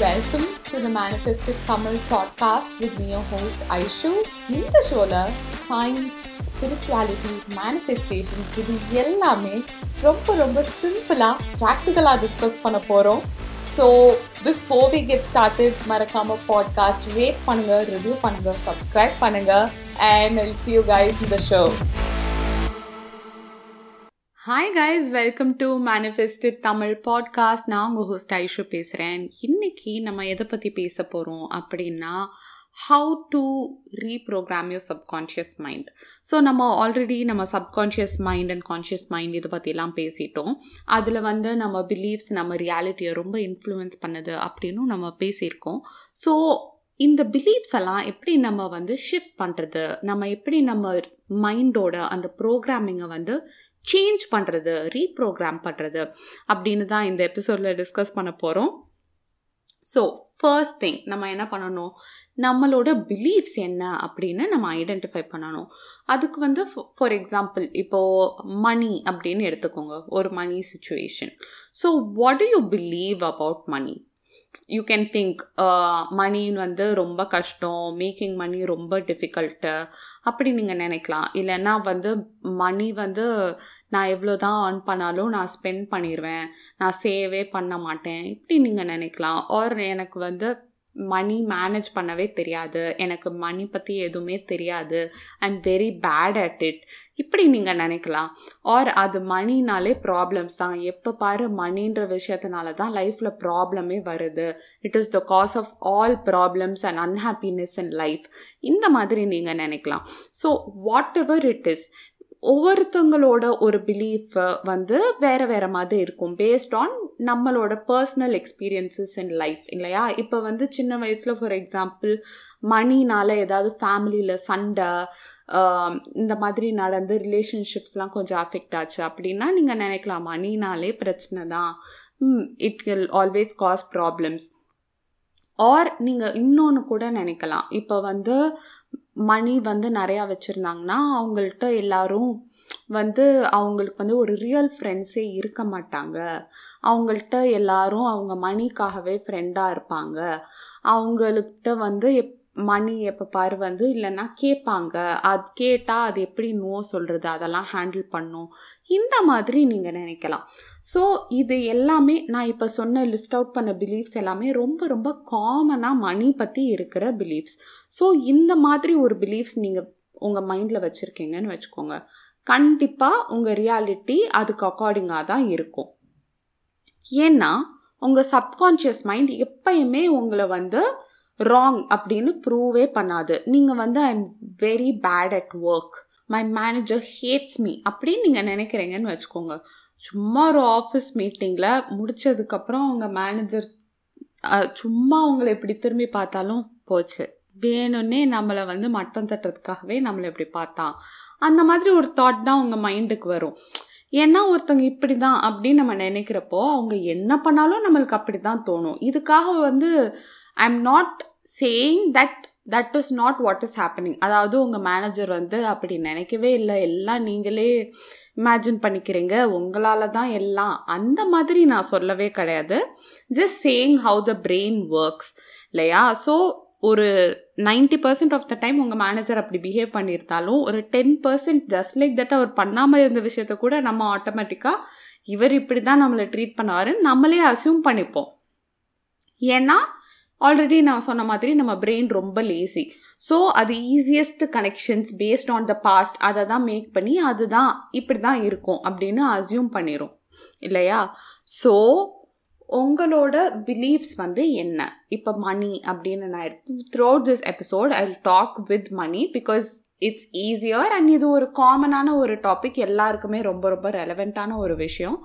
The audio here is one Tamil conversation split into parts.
Welcome to the Manifested Tamil podcast with me, your host Aishu. இந்த ஷோல சயின்ஸ் ஸ்பிரிச்சுவாலிட்டி மேனிஃபெஸ்டேஷன் இது எல்லாமே ரொம்ப ரொம்ப சிம்பிளாக ப்ராக்டிக்கலாக டிஸ்கஸ் பண்ண போகிறோம் so before we get started மறக்காம பாட்காஸ்ட் ரேட் பண்ணுங்க ரிவ்யூ பண்ணுங்க சப்ஸ்கிரைப் பண்ணுங்க and I'll see you guys இந்த show hi guys welcome to manifested Tamil podcast நான் உங்கள் ஹோஸ்ட் ஐஷு பேசுகிறேன் இன்றைக்கி நம்ம எதை பற்றி பேச போகிறோம் அப்படின்னா how to reprogram your subconscious mind so நம்ம ஆல்ரெடி நம்ம subconscious mind and conscious mind இதை பற்றிலாம் பேசிட்டோம். அதில் வந்து நம்ம பிலீஃப்ஸ் நம்ம ரியாலிட்டியை ரொம்ப இன்ஃப்ளூயன்ஸ் பண்ணுது அப்படின்னு நம்ம பேசியிருக்கோம். ஸோ இந்த பிலீஃப்ஸ் எல்லாம் எப்படி நம்ம வந்து ஷிஃப்ட் பண்ணுறது நம்ம எப்படி நம்ம மைண்டோட அந்த ப்ரோக்ராமிங்கை வந்து சேஞ்ச் பண்ணுறது ரீப்ரோக்ராம் பண்ணுறது அப்படின்னு தான் இந்த எபிசோடில் டிஸ்கஸ் பண்ண போகிறோம் ஸோ ஃபர்ஸ்ட் திங் நம்ம என்ன பண்ணணும்? நம்மளோட பிலீஃப்ஸ் என்ன அப்படின்னு நம்ம ஐடென்டிஃபை பண்ணணும். அதுக்கு வந்து ஃபார் எக்ஸாம்பிள் இப்போது மணி அப்படின்னு எடுத்துக்கோங்க. ஒரு money situation so what do you believe about money you can think மணின்னு வந்து ரொம்ப கஷ்டம் மேக்கிங் மணி ரொம்ப டிஃபிகல்ட்டு அப்படி நீங்கள் நினைக்கலாம். இல்லைன்னா வந்து மணி வந்து நான் எவ்வளோ தான் ஏர்ன் பண்ணாலும் நான் ஸ்பெண்ட் பண்ணிடுவேன் நான் சேவே பண்ண மாட்டேன். இப்படி நீங்கள் நினைக்கலாம். ஆர் எனக்கு வந்து மணி மேனேஜ் பண்ணவே தெரியாது. எனக்கு மணி பற்றி எதுவுமே தெரியாது. I'm very bad at it இப்படி நீங்கள் நினைக்கலாம். ஆர் அது மணினாலே ப்ராப்ளம்ஸ் தான். எப்போ பாரு மணின்ற விஷயத்தினால தான் லைஃப்பில் ப்ராப்ளமே வருது. It is the cause of all problems and unhappiness in life இந்த மாதிரி நீங்கள் நினைக்கலாம். So whatever it is ஒவ்வொருத்தங்களோட ஒரு பிலீஃப் வந்து வேறு வேறு மாதிரி இருக்கும். பேஸ்ட் ஆன் நம்மளோட பர்சனல் எக்ஸ்பீரியன்சஸ் இன் லைஃப் இல்லையா? இப்போ வந்து சின்ன வயசில் ஃபார் எக்ஸாம்பிள் மணினால ஏதாவது ஃபேமிலியில் சண்டை இந்த மாதிரி நடந்து ரிலேஷன்ஷிப்ஸ்லாம் கொஞ்சம் அஃபெக்ட் ஆச்சு அப்படின்னா நீங்கள் நினைக்கலாம் மணினாலே பிரச்சனை தான். It will always cause problems or நீங்கள் இன்னொன்று கூட நினைக்கலாம். இப்போ வந்து மணி வந்து நிறையா வச்சுருந்தாங்கன்னா அவங்கள்ட்ட எல்லாரும் வந்து அவங்களுக்கு வந்து ஒரு ரியல் ஃப்ரெண்ட்ஸே இருக்க மாட்டாங்க. அவங்கள்ட்ட எல்லாரும் அவங்க மணிக்காகவே ஃப்ரெண்டாக இருப்பாங்க. அவங்கள்ட்ட வந்து எப் மணி எப்போ பாரு வந்து இல்லைன்னா கேட்பாங்க. அது கேட்டால் அது எப்படி நோ சொல்கிறது அதெல்லாம் ஹேண்டில் பண்ணும். இந்த மாதிரி நீங்கள் நினைக்கலாம். ஸோ இது எல்லாமே நான் இப்போ சொன்ன லிஸ்ட் அவுட் பண்ண பிலீஃப்ஸ் எல்லாமே ரொம்ப ரொம்ப காமனாக மணி பற்றி இருக்கிற பிலீஃப்ஸ் ஸோ இந்த மாதிரி ஒரு பிலீஃப்ஸ் நீங்கள் உங்கள் மைண்டில் வச்சுருக்கீங்கன்னு வச்சுக்கோங்க. கண்டிப்பாக உங்கள் ரியாலிட்டி அதுக்கு அக்கார்டிங்காக தான் இருக்கும். ஏன்னா உங்கள் சப்கான்ஷியஸ் மைண்ட் எப்பயுமே உங்களை வந்து ராங் அப்படின்னு ப்ரூவே பண்ணாது. நீங்கள் வந்து I am very bad at work my manager hates me அப்படின்னு நீங்கள் நினைக்கிறீங்கன்னு வச்சுக்கோங்க. சும்மா ஒரு ஆஃபீஸ் மீட்டிங்கில் முடித்ததுக்கப்புறம் அவங்க மேனேஜர் சும்மா உங்களை இப்படி திரும்பி பார்த்தாலும் போச்சு. வேணும்னே நம்மளை வந்து மட்டம் தட்டுறதுக்காகவே நம்மளை இப்படி பார்த்தான். அந்த மாதிரி ஒரு தாட் தான் உங்கள் மைண்டுக்கு வரும். ஏன்னா ஒருத்தவங்க இப்படி தான் அப்படின்னு நம்ம நினைக்கிறப்போ அவங்க என்ன பண்ணாலும் நம்மளுக்கு அப்படி தான் தோணும். இதுக்காக வந்து I am not saying that that is not what is happening அதாவது உங்கள் மேனேஜர் வந்து அப்படி நினைக்கவே இல்லை. எல்லாம் நீங்களே இமேஜின் பண்ணிக்கிறீங்க. உங்களால் தான் எல்லாம். அந்த மாதிரி நான் சொல்லவே கிடையாது. Just saying how the brain works இல்லையா? ஸோ ஒரு ninety percent of the time உங்கள் மேனேஜர் அப்படி பிஹேவ் பண்ணியிருந்தாலும் ஒரு ten percent just like that அவர் பண்ணாமல் இருந்த விஷயத்த கூட நம்ம ஆட்டோமேட்டிக்காக இவர் இப்படி தான் நம்மளை ட்ரீட் பண்ணுவாருன்னு நம்மளே அசியூம் பண்ணிப்போம். ஏன்னா ஆல்ரெடி நான் சொன்ன மாதிரி நம்ம பிரெயின் ரொம்ப லேசி ஸோ அது easiest connections based on the past அதை தான் மேக் பண்ணி அதுதான் இப்படி தான் இருக்கும் அப்படின்னு அசியூம் பண்ணிடும் இல்லையா? ஸோ உங்களோட பிலீஃப்ஸ் வந்து என்ன? இப்போ மணி அப்படின்னு நான் எடுத்து throughout this episode I talk with money because it's easier and இது ஒரு காமனான ஒரு டாபிக் எல்லாருக்குமே ரொம்ப ரொம்ப ரெலவெண்ட்டான ஒரு விஷயம்.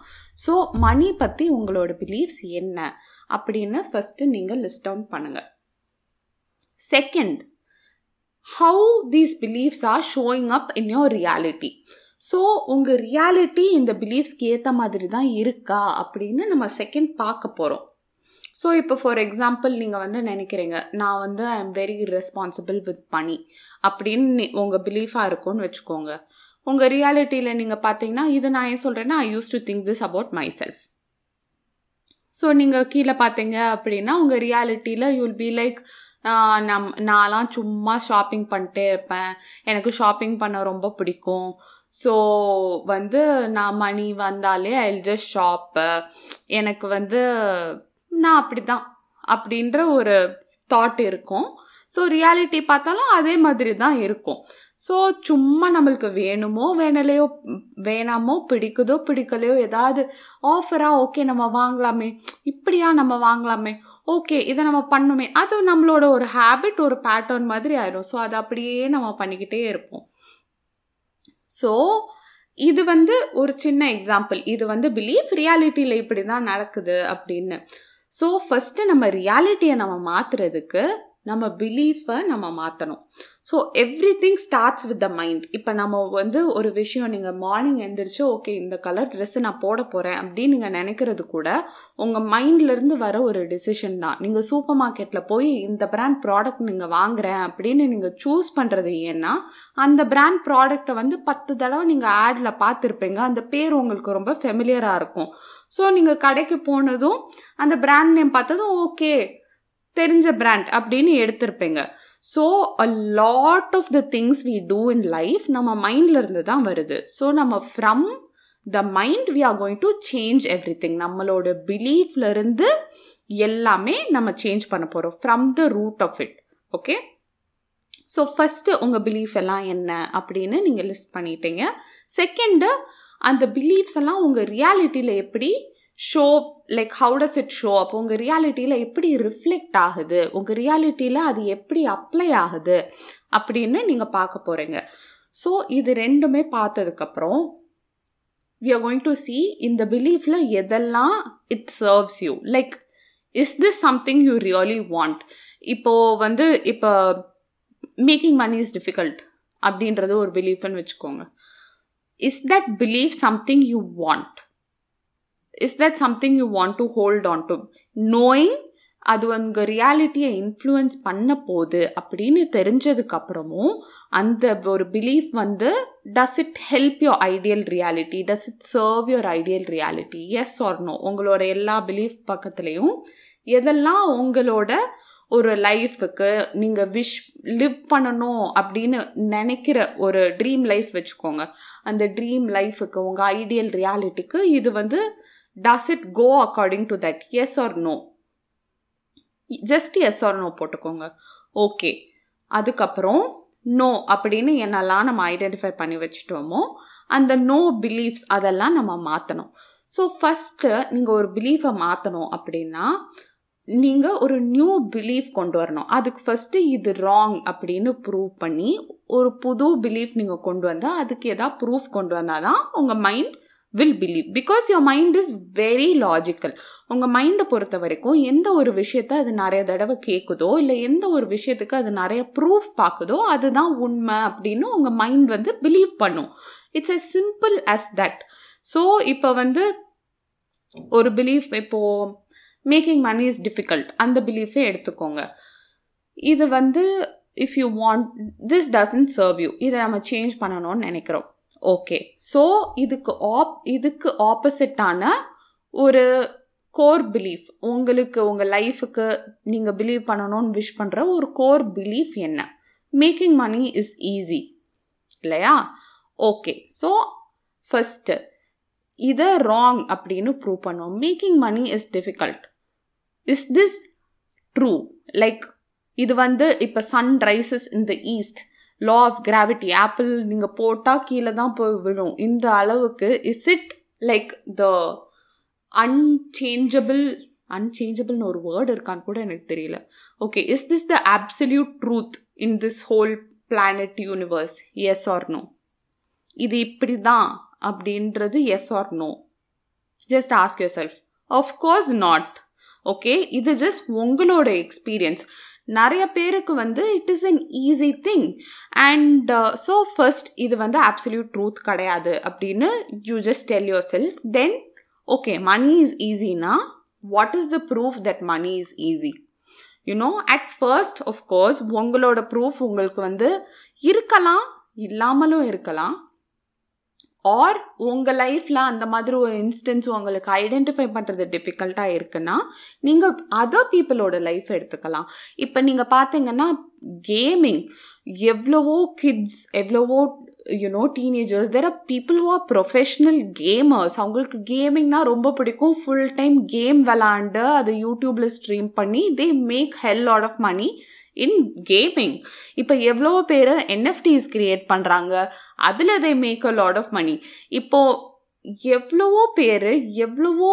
ஸோ மணி பற்றி உங்களோட பிலீஃப்ஸ் என்ன? அப்படின்னு ஃபஸ்ட்டு நீங்கள் லிஸ்ட் டவுன் பண்ணுங்கள் second how these beliefs are showing up in your reality so உங்கள் ரியாலிட்டி இந்த பிலீஃப்ஸ்க்கு ஏற்ற மாதிரி தான் இருக்கா அப்படின்னு நம்ம செகண்ட் பார்க்க போகிறோம் ஸோ இப்போ ஃபார் எக்ஸாம்பிள் நீங்கள் வந்து நினைக்கிறீங்க நான் வந்து I am very responsible with money அப்படின்னு உங்கள் பிலீஃபாக இருக்கும்னு வச்சுக்கோங்க. உங்கள் ரியாலிட்டியில் நீங்கள் பார்த்தீங்கன்னா இது நான் ஏன் சொல்கிறேன்னா I use to think this about my self so நீங்கள் கீழே பார்த்தீங்க அப்படின்னா உங்கள் ரியாலிட்டியில் யூல் பி லைக் நம் நான்லாம் சும்மா ஷாப்பிங் பண்ணிட்டே இருப்பேன். எனக்கு ஷாப்பிங் பண்ண ரொம்ப பிடிக்கும். ஸோ வந்து நான் மணி வந்தாலே ஐ ஜஸ்ட் ஷாப்பு எனக்கு வந்து நான் அப்படி தான் அப்படின்ற ஒரு தாட் இருக்கும். ஸோ ரியாலிட்டி பார்த்தாலும் அதே மாதிரி தான் இருக்கும். ஸோ சும்மா நம்மளுக்கு வேணுமோ வேணலையோ வேணாமோ பிடிக்குதோ பிடிக்கலையோ ஏதாவது ஆஃபராக ஓகே நம்ம வாங்கலாமே. இப்படியா நம்ம வாங்கலாமே? ஓகே இதை நம்ம பண்ணுமே. அது நம்மளோட ஒரு ஹேபிட் ஒரு பேட்டர்ன் மாதிரி ஆயிடும் ஸோ அதை அப்படியே நம்ம பண்ணிக்கிட்டே இருப்போம். ஸோ இது வந்து ஒரு சின்ன எக்ஸாம்பிள் இது வந்து பிலீஃப் ரியாலிட்டியில் இப்படி தான் நடக்குது அப்படின்னு. ஸோ ஃபஸ்ட்டு நம்ம ரியாலிட்டியை நம்ம மாற்றுறதுக்கு நம்ம பிலீஃபை நம்ம மாற்றணும் so everything starts with the mind இப்போ நம்ம வந்து ஒரு விஷயம் நீங்கள் மார்னிங் எழுந்திரிச்சு ஓகே இந்த கலர் ட்ரெஸ்ஸு நான் போட போகிறேன் அப்படின்னு நீங்கள் நினைக்கிறது கூட உங்கள் மைண்ட்லேருந்து வர ஒரு டிசிஷன் தான். நீங்கள் சூப்பர் மார்க்கெட்டில் போய் இந்த பிராண்ட் ப்ராடக்ட் நீங்கள் வாங்குறேன் அப்படின்னு நீங்கள் சூஸ் பண்ணுறது ஏன்னா அந்த பிராண்ட் ப்ராடக்டை வந்து பத்து தடவை நீங்கள் ஆடில் பார்த்துருப்பீங்க. அந்த பேர் உங்களுக்கு ரொம்ப ஃபெமிலியராக இருக்கும். ஸோ நீங்கள் கடைக்கு போனதும் அந்த பிராண்ட் நேம் பார்த்ததும் ஓகே தெரிஞ்ச பிராண்ட் அப்படின்னு எடுத்திருப்பீங்க. So a lot of the things we do in life நம்ம மைண்டில் இருந்து தான் வருது. ஸோ நம்ம from the mind we are going to change everything நம்மளோட பிலீஃப்லேருந்து எல்லாமே நம்ம சேஞ்ச் பண்ண போகிறோம் from the root of it okay so first உங்கள் பிலீஃப் எல்லாம் என்ன அப்படின்னு நீங்கள் லிஸ்ட் பண்ணிட்டீங்க. செகண்டு அந்த பிலீஃப்ஸ் எல்லாம் உங்கள் ரியாலிட்டியில் எப்படி show like how does it show அப்போ உங்கள் ரியாலிட்டியில் எப்படி ரிஃப்ளெக்ட் ஆகுது? உங்கள் ரியாலிட்டியில் அது எப்படி அப்ளை ஆகுது? அப்படின்னு நீங்கள் பார்க்க போகிறீங்க ஸோ இது ரெண்டுமே பார்த்ததுக்கப்புறம் we are going to see இந்த பிலீஃபில் எதெல்லாம் it serves you like is this something you really want இப்போது வந்து இப்போ மேக்கிங் மணி இஸ் டிஃபிகல்ட் அப்படின்றது ஒரு பிலீஃப்னு வச்சுக்கோங்க. Is that belief something you want is that something you want to hold on to knowing அது உங்கள் ரியாலிட்டியை இன்ஃப்ளூயன்ஸ் பண்ண போகுது அப்படின்னு தெரிஞ்சதுக்கப்புறமும் அந்த ஒரு பிலீஃப் வந்து does it help your ideal reality does it serve your ideal reality yes or no உங்களோட எல்லா பிலீஃப் பக்கத்துலேயும் எதெல்லாம் உங்களோட ஒரு லைஃபுக்கு நீங்கள் விஷ் லிவ் பண்ணணும் அப்படின்னு நினைக்கிற ஒரு ட்ரீம் லைஃப் வச்சுக்கோங்க. அந்த ட்ரீம் லைஃபுக்கு உங்கள் ஐடியல் ரியாலிட்டிக்கு இது வந்து does it go according to that yes or no just yes or no போட்டுக்கோங்க. ஓகே அதுக்கப்புறம் நோ அப்படின்னு என்னெல்லாம் நம்ம ஐடென்டிஃபை பண்ணி வச்சுட்டோமோ அந்த நோ பிலீஃப்ஸ் அதெல்லாம் நம்ம மாற்றணும் ஸோ ஃபஸ்ட்டு நீங்கள் ஒரு பிலீஃபை மாற்றணும் அப்படின்னா நீங்கள் ஒரு நியூ பிலீஃப் கொண்டு வரணும். அதுக்கு ஃபஸ்ட்டு இது ராங் அப்படின்னு ப்ரூவ் பண்ணி ஒரு புது பிலீஃப் நீங்கள் கொண்டு வந்தால் அதுக்கு எதாவது ப்ரூஃப் கொண்டு வந்தால் தான் உங்கள் mind will believe because your mind is very logical உங்கள் மைண்டை பொறுத்த வரைக்கும் எந்த ஒரு விஷயத்த அது நிறைய தடவை கேட்குதோ இல்லை எந்த ஒரு விஷயத்துக்கு அது நிறைய ப்ரூஃப் பார்க்குதோ அதுதான் உண்மை அப்படின்னு உங்கள் மைண்ட் வந்து பிலீவ் பண்ணும். It's a simple as that so இப்போ வந்து ஒரு பிலீஃப் இப்போது மேக்கிங் மணி இஸ் டிஃபிகல்ட் அந்த பிலீஃபே எடுத்துக்கோங்க. இது வந்து if you want this doesn't serve you இதை நம்ம சேஞ்ச் பண்ணணும்னு நினைக்கிறோம். ஓகே ஸோ இதுக்கு ஆப் இதுக்கு ஆப்போசிட்டான ஒரு கோர் பிலீஃப் உங்களுக்கு உங்கள் லைஃபுக்கு நீங்கள் பிலீவ் பண்ணணும்னு விஷ் பண்ணுற ஒரு கோர் பிலீஃப் என்ன? மேக்கிங் மணி இஸ் ஈஸி இல்லையா? ஓகே ஸோ ஃபஸ்ட்டு இதை ராங் அப்படின்னு ப்ரூவ் பண்ணோம். Making money is difficult is this true like இது வந்து இப்போ sun rises in the east law of gravity apple நீங்கள் போட்டால் கீழே தான் போய் விழும். இந்த அளவுக்கு is it like the unchangeable அன்சேஞ்சபிள்னு ஒரு வேர்டு இருக்கான்னு கூட எனக்கு தெரியல. Okay is this the absolute truth in this whole planet universe yes or no இது இப்படி தான் அப்படின்றது yes or no just ask yourself of course not okay இது ஜஸ்ட் உங்களோட எக்ஸ்பீரியன்ஸ் நிறைய பேருக்கு வந்து it is an easy thing and so first இது வந்து அப்சல்யூட் ட்ரூத் கிடையாது அப்படின்னு you just tell yourself then okay money is ஈஸினா what is the proof that money is easy you know at first of course உங்களோட ப்ரூஃப் உங்களுக்கு வந்து இருக்கலாம் இல்லாமலும் இருக்கலாம். ஆர் உங்கள் லைஃப்பில் அந்த மாதிரி ஒரு இன்ஸ்டன்ஸ் உங்களுக்கு ஐடென்டிஃபை பண்ணுறது டிஃபிகல்ட்டாக இருக்குன்னா நீங்கள் அதர் பீப்புளோட லைஃப் எடுத்துக்கலாம். இப்போ நீங்கள் பார்த்தீங்கன்னா கேமிங் எவ்வளவோ கிட்ஸ் எவ்வளவோ you know teenagers there are people who are professional gamers அவங்களுக்கு கேமிங்னா ரொம்ப பிடிக்கும். ஃபுல் டைம் கேம் விளாண்டு அதை யூடியூப்பில் ஸ்ட்ரீம் பண்ணி they make hell lot of money in gaming இப்போ எவ்வளோ பேர் என்எஃப்டிஸ் கிரியேட் பண்ணுறாங்க அதில் they make a lot of money இப்போது எவ்வளவோ பேர் எவ்வளவோ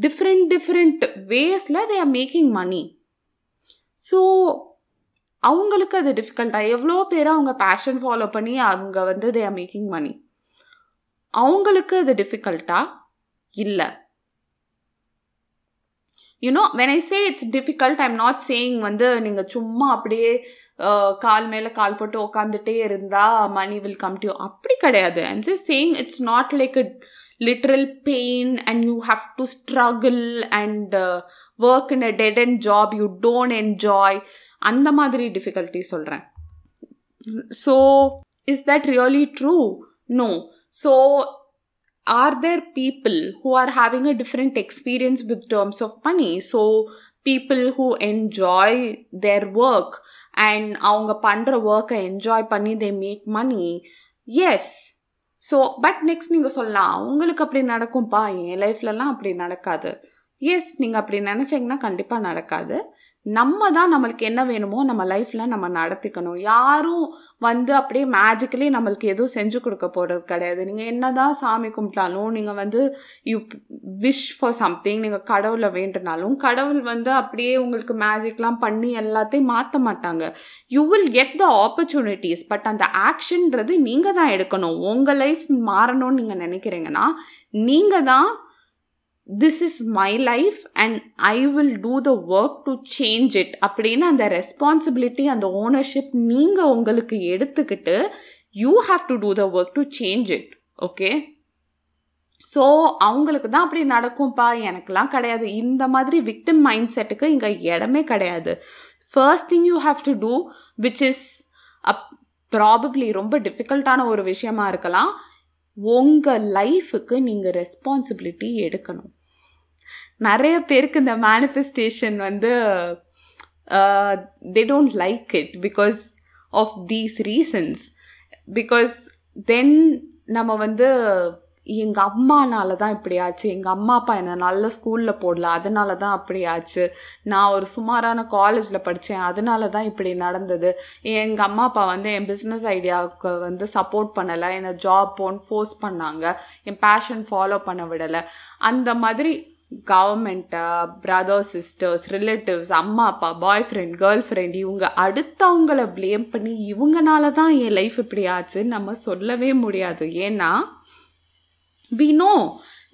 different different வேஸில் they are making money so அவங்களுக்கு அது டிஃபிகல்ட்டாக எவ்வளோ பேர் அவங்க பேஷன் ஃபாலோ பண்ணி அவங்க வந்து தே ஆர் மேக்கிங் மணி அவங்களுக்கு அது டிஃபிகல்ட்டாக இல்லை. You know when I say it's difficult I'm not saying வந்து நீங்கள் சும்மா அப்படியே கால் மேலே கால் போட்டு உட்காந்துட்டே இருந்தால் மணி வில் கம் டு அப்படி கிடையாது. I'm just saying it's not like a literal pain and you have to struggle and work in a dead and job you don't enjoy அந்த மாதிரி டிஃபிகல்ட்டி சொல்கிறேன் so is that really true no so are there people who are having a different experience with terms of money? So people who enjoy their work and அவங்க பண்ணுற ஒர்க்கை என்ஜாய் பண்ணி they make money yes so but next நீங்கள் சொல்லலாம் உங்களுக்கு அப்படி நடக்கும்ப்பா என் லைஃப்லலாம் அப்படி நடக்காது. எஸ் நீங்கள் அப்படி நினச்சிங்கன்னா கண்டிப்பாக நடக்காது. நம்ம தான் நம்மளுக்கு என்ன வேணுமோ நம்ம லைஃப்பில் நம்ம நடத்திக்கணும். யாரும் வந்து அப்படியே மேஜிக்கலி நம்மளுக்கு எதுவும் செஞ்சு கொடுக்க போகிறது கிடையாது. நீங்கள் என்ன தான் சாமி கும்பிட்டாலும் நீங்கள் வந்து யூ விஷ் ஃபார் சம்திங் நீங்கள் கடவுளை வேண்டுனாலும் கடவுள் வந்து அப்படியே உங்களுக்கு மேஜிக்லாம் பண்ணி எல்லாத்தையும் மாற்ற மாட்டாங்க. You will get the opportunities but அந்த ஆக்ஷன்றது நீங்கள் தான் எடுக்கணும். உங்கள் லைஃப் மாறணும்னு நீங்கள் நினைக்கிறீங்கன்னா நீங்கள் தான் this is my life and I will do the work to change it அப்படின்னு அந்த ரெஸ்பான்சிபிலிட்டி அந்த ஓனர்ஷிப் நீங்கள் உங்களுக்கு எடுத்துக்கிட்டு you have to do the work to change it okay so அவங்களுக்கு தான் அப்படி நடக்கும்ப்பா எனக்கெலாம் கிடையாது. இந்த மாதிரி விக்டிம் மைண்ட் செட்டுக்கு இங்கே இடமே கிடையாது. First thing you have to do which is up probably ரொம்ப டிஃபிகல்ட்டான ஒரு விஷயமா இருக்கலாம் உங்கள் லைஃபுக்கு நீங்கள் ரெஸ்பான்சிபிலிட்டி எடுக்கணும். நிறைய பேருக்கு இந்த மேனிஃபெஸ்டேஷன் வந்து they don't like it because of these reasons because then நம்ம வந்து எங்கள் அம்மானால தான் இப்படி ஆச்சு எங்கள் அம்மா அப்பா என்னை நல்ல ஸ்கூலில் போடல அதனால தான் அப்படி ஆச்சு. நான் ஒரு சுமாரான காலேஜில் படித்தேன் அதனால தான் இப்படி நடந்தது. எங்கள் அம்மா அப்பா வந்து என் பிஸ்னஸ் ஐடியாவுக்கு வந்து சப்போர்ட் பண்ணலை என்னை ஜாப் போன்னு ஃபோர்ஸ் பண்ணாங்க. என் பேஷன் ஃபாலோ பண்ண விடலை. அந்த மாதிரி கவர்மெண்ட்டா பிரதர் சிஸ்டர்ஸ் ரிலேட்டிவ்ஸ் அம்மா அப்பா பாய் ஃப்ரெண்ட் கேர்ள் ஃப்ரெண்ட் இவங்க அடுத்தவங்கள ப்ளேம் பண்ணி இவங்கனால தான் என் லைஃப் இப்படி ஆச்சுன்னு நம்ம சொல்லவே முடியாது. ஏன்னா வி நோ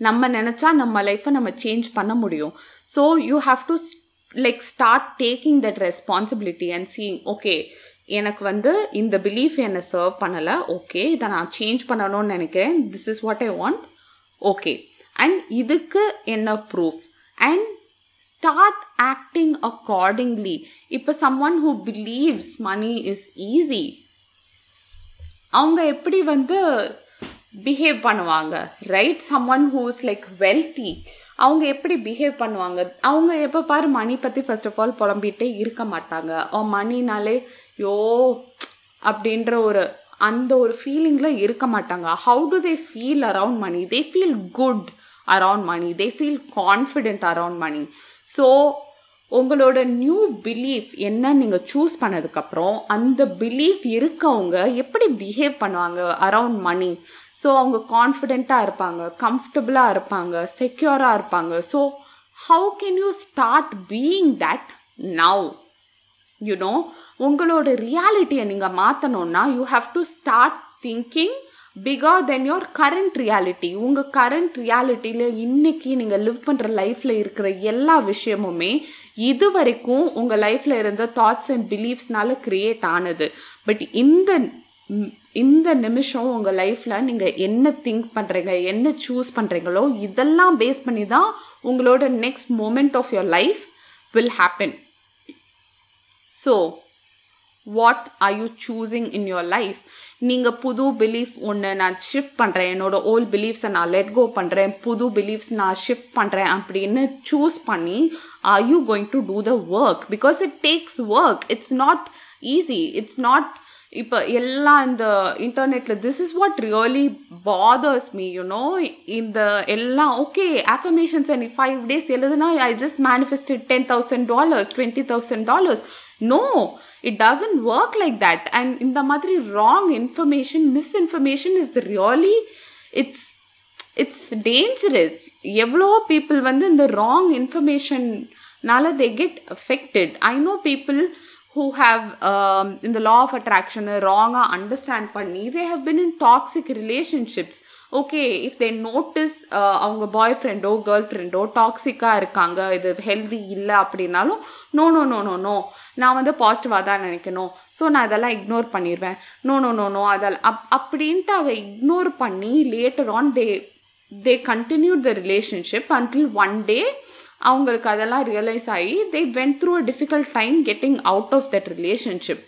நம்ம நினச்சா நம்ம லைஃப்பை நம்ம சேஞ்ச் பண்ண முடியும். So you have to like start taking that responsibility and seeing okay எனக்கு வந்து இந்த பிலீஃப் என்னை சர்வ் பண்ணலை. ஓகே இதை நான் சேஞ்ச் பண்ணணும்னு நினைக்கிறேன். This is what I want okay and இதுக்கு என்ன proof and start acting accordingly இப்போ someone who believes money is easy அவங்க எப்படி வந்து பிஹேவ் பண்ணுவாங்க? Right someone who's like wealthy அவங்க எப்படி பிஹேவ் பண்ணுவாங்க? அவங்க எப்போ பாரு மணி பற்றி ஃபர்ஸ்ட் ஆஃப் ஆல் புலம்பிகிட்டே இருக்க மாட்டாங்க. ஓ மணினாலே யோ அப்படின்ற ஒரு அந்த ஒரு ஃபீலிங்கில் இருக்க மாட்டாங்க. How do they feel around money they feel good around money they feel confident around money so உங்களோட நியூ பிலீஃப் என்ன நீங்கள் சூஸ் பண்ணதுக்கப்புறம் அந்த பிலீஃப் இருக்கவங்க எப்படி பிஹேவ் பண்ணுவாங்க அரவுண்ட் மணி ஸோ அவங்க கான்ஃபிடெண்ட்டாக இருப்பாங்க கம்ஃபர்டபுளாக இருப்பாங்க செக்யூராக இருப்பாங்க. So how can you start being that now you know உங்களோட ரியாலிட்டியை நீங்கள் மாற்றணுன்னா you have to start thinking before then your current reality உங்கள் கரண்ட் ரியாலிட்டியில் இன்றைக்கி நீங்கள் லிவ் பண்ணுற லைஃப்பில் இருக்கிற எல்லா விஷயமுமே இது வரைக்கும் உங்கள் லைஃப்பில் இருந்த தாட்ஸ் அண்ட் பிலீஃப்ஸ்னால க்ரியேட் ஆனது. பட் இந்த இந்த நிமிஷம் உங்கள் லைஃப்பில் நீங்கள் என்ன திங்க் பண்ணுறீங்க என்ன சூஸ் பண்ணுறீங்களோ இதெல்லாம் பேஸ் பண்ணி தான் உங்களோட next moment of your life will happen so what are you choosing in your life நீங்கள் புது பிலீஃப் ஒன்று நான் ஷிஃப்ட் பண்ணுறேன் என்னோட ஓல்ட் பிலீஃப்ஸை நான் லெட் கோ பண்ணுறேன் புது பிலீஃப்ஸ் நான் ஷிஃப்ட் பண்ணுறேன் அப்படின்னு சூஸ் பண்ணி are you going to do the work because it takes work it's not easy it's not இப்போ எல்லாம் இந்த இன்டர்நெட்டில் this is what really bothers me you know இந்த எல்லாம் okay affirmations and five days எழுதுனா I just manifested ten thousand dollars twenty thousand dollars no it doesn't work like that and இந்த மாதிரி wrong information misinformation is really it's it's dangerous எவ்வளோ பீப்புள் வந்து இந்த wrong இன்ஃபர்மேஷன்னால they get affected I know people who have um, in the law of attraction understand பண்ணி they have been in toxic relationships. Okay if they notice அவங்க பாய் ஃப்ரெண்டோ கேர்ள் ஃப்ரெண்டோ டாக்ஸிக்காக இருக்காங்க இது ஹெல்தி இல்லை அப்படின்னாலும் no no no no no நான் வந்து பாசிட்டிவாக தான் நினைக்கணும். ஸோ நான் இதெல்லாம் இக்னோர் பண்ணிடுவேன் நோ நோ நோ நோ அதெல்லாம் அப் அப்படின்ட்டு அதை இக்னோர் பண்ணி later on they they continue the relationship until one day அவங்களுக்கு அதெல்லாம் ரியலைஸ் ஆகி they went through a difficult time getting out of that relationship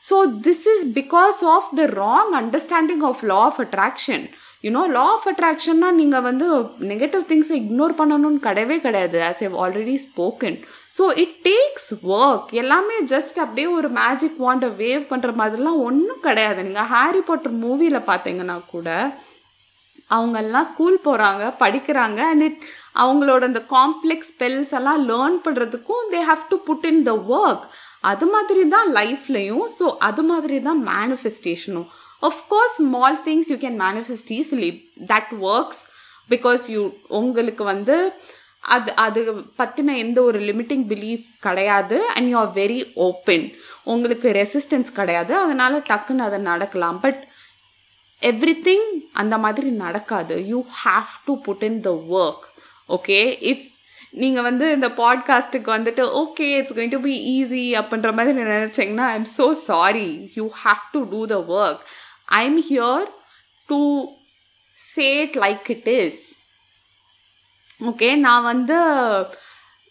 so this is because of the wrong understanding of law of attraction you know law of அட்ராக்ஷன்னா நீங்கள் வந்து நெகட்டிவ் திங்ஸை இக்னோர் பண்ணணும்னு கிடையவே கிடையாது as I've already spoken so it takes work எல்லாமே ஜஸ்ட் அப்படியே ஒரு மேஜிக் வாண்டை வேவ் பண்ணுற மாதிரிலாம் ஒன்றும் கிடையாது. நீங்கள் ஹாரி பாட்டர் மூவியில் பார்த்தீங்கன்னா கூட அவங்கெல்லாம் ஸ்கூல் போகிறாங்க படிக்கிறாங்க அண்ட் இட் அவங்களோட அந்த காம்ப்ளெக்ஸ் ஸ்பெல்ஸ் எல்லாம் லேர்ன் பண்ணுறதுக்கும் they have to put in the work அது மாதிரி தான் லைஃப்லையும் ஸோ அது மாதிரி தான் மேனிஃபெஸ்டேஷனும் of course small things you can manifest easily that works because you உங்களுக்கு வந்து அது அது பற்றின எந்த ஒரு லிமிட்டிங் பிலீஃப் கிடையாது and you are very open உங்களுக்கு ரெசிஸ்டன்ஸ் கிடையாது. அதனால் டக்குன்னு அதை நடக்கலாம். பட் எவ்ரி திங் அந்த மாதிரி நடக்காது. You have to put in the work okay if நீங்கள் வந்து இந்த பாட்காஸ்ட்டுக்கு வந்துட்டு okay it's going to be easy அப்படின்ற மாதிரி நினச்சிங்கன்னா I am so sorry you have to do the work I am here to said like it is okay நான் வந்து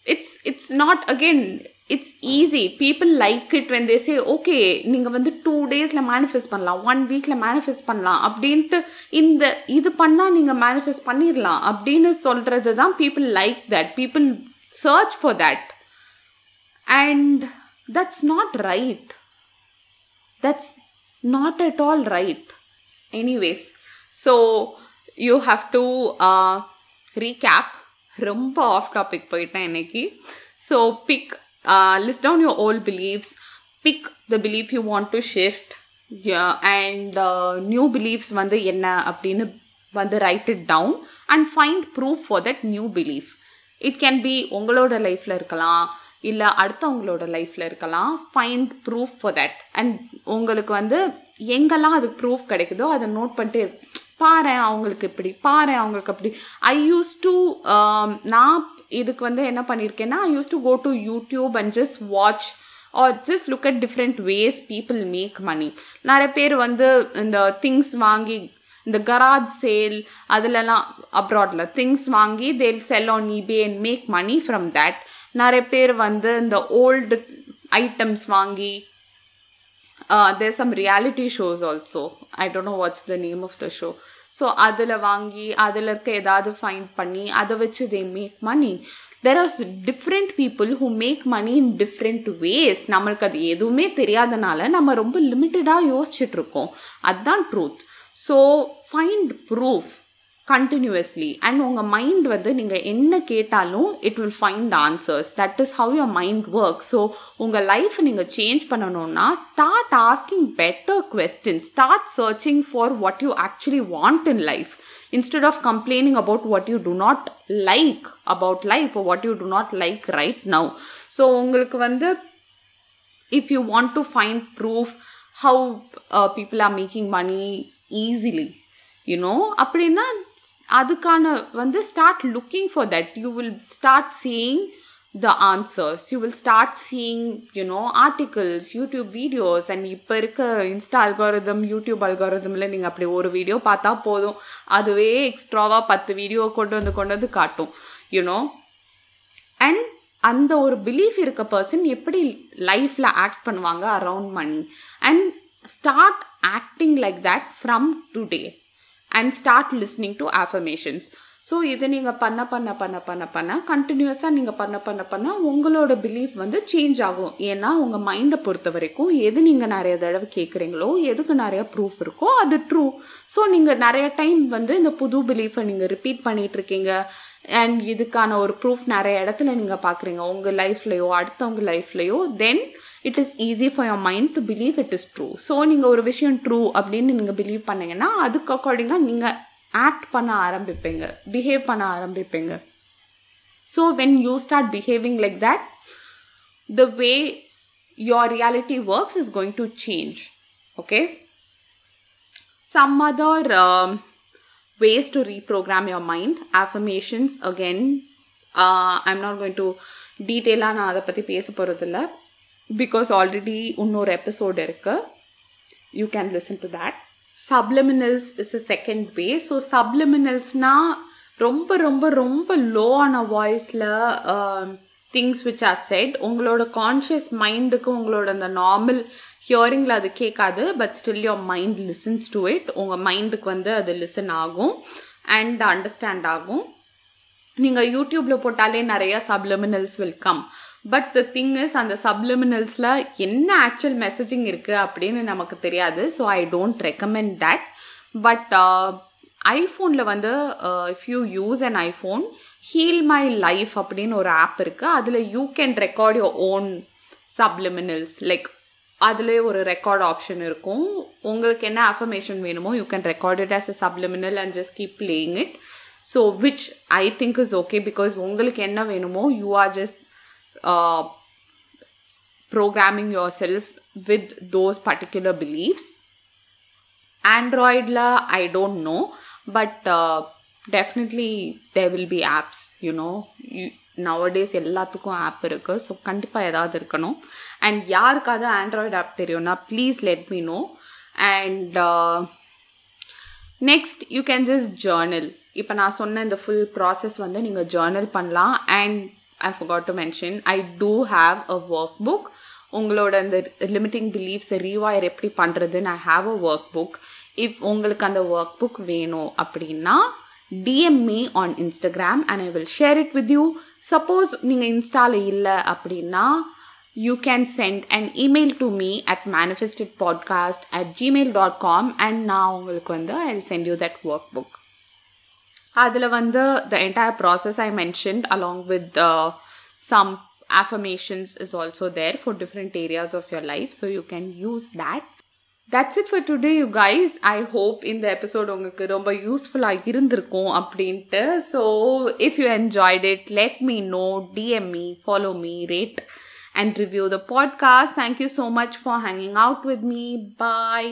it's it's not again it's easy people like it when they say okay நீங்கள் வந்து டூ டேஸில் மேனிஃபெஸ்ட் பண்ணலாம் ஒன் வீக்கில் மேனிஃபெஸ்ட் பண்ணலாம் அப்படின்ட்டு இந்த இது பண்ணால் நீங்கள் மேனிஃபெஸ்ட் பண்ணிடலாம் அப்படின்னு சொல்கிறது தான் people like that people search for that and that's not right that's not at all right anyways so you have to recap ரொம்ப ஆஃப் டாபிக் போயிட்டேன் இன்னைக்கு. So pick list down your old beliefs. Pick the belief you want to shift. Yeah, and uh, new beliefs வந்து என்ன அப்படின்னு வந்து write it down and find proof for that new belief it can be உங்களோட லைஃப்பில் இருக்கலாம். இல்லை அடுத்தவங்களோட லைஃப்பில் இருக்கலாம். Find proof for that and உங்களுக்கு வந்து எங்கெல்லாம் அதுக்கு ப்ரூஃப் கிடைக்குதோ அதை நோட் பண்ணிட்டு பாரு அவங்களுக்கு இப்படி பாரு அவங்களுக்கு அப்படி. ஐ யூஸ் டு நான் இதுக்கு வந்து என்ன பண்ணியிருக்கேன்னா I use to go to YouTube and just watch or just look at different ways people make money நிறைய பேர் வந்து இந்த திங்ஸ் வாங்கி இந்த கராஜ் சேல் அதிலலாம் அப்ராடில் திங்ஸ் வாங்கி they'll sell on eBay and make money from that நிறைய பேர் வந்து இந்த ஓல்டு ஐட்டம்ஸ் வாங்கி there some reality shows also I don't know what's the name of the show so அதில் வாங்கி அதில் இருக்க ஏதாவது ஃபைண்ட் பண்ணி அதை வச்சு they make money there are different people who make money in different ways நம்மளுக்கு அது எதுவுமே தெரியாதனால நம்ம ரொம்ப லிமிட்டடாக யோசிச்சுட்ருக்கோம் அதுதான் truth so find proof continuously and உங்கள் மைண்ட் வந்து நீங்கள் என்ன கேட்டாலும் it will find answers that is how your mind work so உங்கள் லைஃப் நீங்கள் சேஞ்ச் பண்ணணும்னா start asking better question start searching for what you actually want in life instead of complaining about what you do not like about life or what you do not like right now. So உங்களுக்கு வந்து if you want to find proof how uh, people are making money easily you know? அப்படின்னா அதுக்கான வந்து start looking for that you will start seeing the answers you will start seeing you know articles YouTube videos and இப்போ இருக்க இன்ஸ்டா அல்காரதம் யூடியூப் அல்காரதமில் நீங்கள் அப்படி ஒரு வீடியோ பார்த்தா போதும். அதுவே எக்ஸ்ட்ராவாக பத்து வீடியோ கொண்டு வந்து கொண்டு வந்து காட்டும் யூனோ அண்ட் அந்த ஒரு பிலீஃப் இருக்க பர்சன் எப்படி லைஃப்பில் ஆக்ட் பண்ணுவாங்க? Around money and start acting like that from today and start listening to affirmations so இதை நீங்கள் பண்ண பண்ண பண்ண பண்ண பண்ண கண்டினியூஸாக நீங்கள் பண்ண பண்ண பண்ண உங்களோட பிலீஃப் வந்து சேஞ்ச் ஆகும். ஏன்னா உங்கள் மைண்டை பொறுத்த வரைக்கும் எது நீங்கள் நிறைய தடவை கேட்குறீங்களோ எதுக்கு நிறைய ப்ரூஃப் இருக்கோ அது ட்ரூ ஸோ நீங்கள் நிறைய டைம் வந்து இந்த புது பிலீஃபை நீங்கள் ரிப்பீட் பண்ணிகிட்டு இருக்கீங்க அண்ட் இதுக்கான ஒரு ப்ரூஃப் நிறைய இடத்துல நீங்கள் பார்க்குறீங்க உங்கள் லைஃப்லையோ அடுத்தவங்க லைஃப்லையோ then it is easy for your mind to believe it is true so நீங்கள் ஒரு விஷயம் ட்ரூ அப்படின்னு நீங்கள் பிலீவ் பண்ணீங்கன்னா அதுக்கு அக்கார்டிங்காக நீங்கள் ஆக்ட் பண்ண ஆரம்பிப்பீங்க. பிஹேவ் பண்ண ஆரம்பிப்பீங்க. So when you start behaving like that the way your reality works is going to change okay some other ways to reprogram your mind. Affirmations again uh, i'm not going to டீட்டெயிலாக நான் அதை பற்றி பேச போகிறதில்ல பிகாஸ் ஆல்ரெடி இன்னொரு எபிசோடு இருக்கு. You can listen to that subliminals is a second way so சப்ளிமினல்ஸ்னால் ரொம்ப ரொம்ப ரொம்ப லோ ஆன வாய்ஸில் திங்ஸ் விச் ஆர் செட் உங்களோட கான்ஷியஸ் மைண்டுக்கு உங்களோட அந்த நார்மல் ஹியரிங்கில் அது கேட்காது. But still your mind listens to it உங்கள் மைண்டுக்கு வந்து அது லிசன் ஆகும் அண்ட் அண்டர்ஸ்டாண்ட் ஆகும். நீங்கள் யூடியூப்பில் போட்டாலே நிறையா subliminals will come but the thing is அந்த சப்லிமினல்ஸில் என்ன ஆக்சுவல் மெசேஜிங் இருக்குது அப்படின்னு நமக்கு தெரியாது. So I don't recommend that but ஐஃபோனில் வந்து if you use an iPhone heal my life அப்படின்னு ஒரு ஆப் இருக்குது அதில் you can record your own subliminals like அதுலேயே ஒரு ரெக்கார்ட் ஆப்ஷன் இருக்கும். உங்களுக்கு என்ன அஃபர்மேஷன் வேணுமோ you can record it as a subliminal and just keep playing it so which I think is okay because உங்களுக்கு என்ன வேணுமோ you are just programming yourself with those particular beliefs ஆண்ட்ராய்டில் I don't know but definitely they will be apps you know nowadays எல்லாத்துக்கும் ஆப் இருக்குது ஸோ கண்டிப்பாக ஏதாவது இருக்கணும். அண்ட் யாருக்காவது ஆண்ட்ராய்டு ஆப் தெரியும்னா please let me know and next you can just journal இப்போ நான் சொன்ன இந்த ஃபுல் ப்ராசஸ் வந்து நீங்கள் ஜேர்னல் பண்ணலாம். And I forgot to mention I do have a workbook உங்களோட இந்த லிமிட்டிங் பிலீஃப்ஸை ரீவாயர் எப்படி பண்ணுறதுன்னு I have a workbook if உங்களுக்கு அந்த ஒர்க் புக் வேணும் அப்படின்னா DM me on Instagram and I will share it with you suppose நீங்கள் இன்ஸ்டாவில் இல்லை அப்படின்னா you can send and email to me at manifested podcast at Gmail dot com and நான் உங்களுக்கு வந்து அதில் வந்து the entire process I mentioned along with some affirmations is also there for different areas of your life so you can use that that's it for today you guys i hope இந்த எபிசோட் உங்களுக்கு ரொம்ப யூஸ்ஃபுல்லாக இருந்திருக்கும் அப்படின்ட்டு so if you enjoyed it let me know DM me follow me rate and review the podcast thank you so much for hanging out with me bye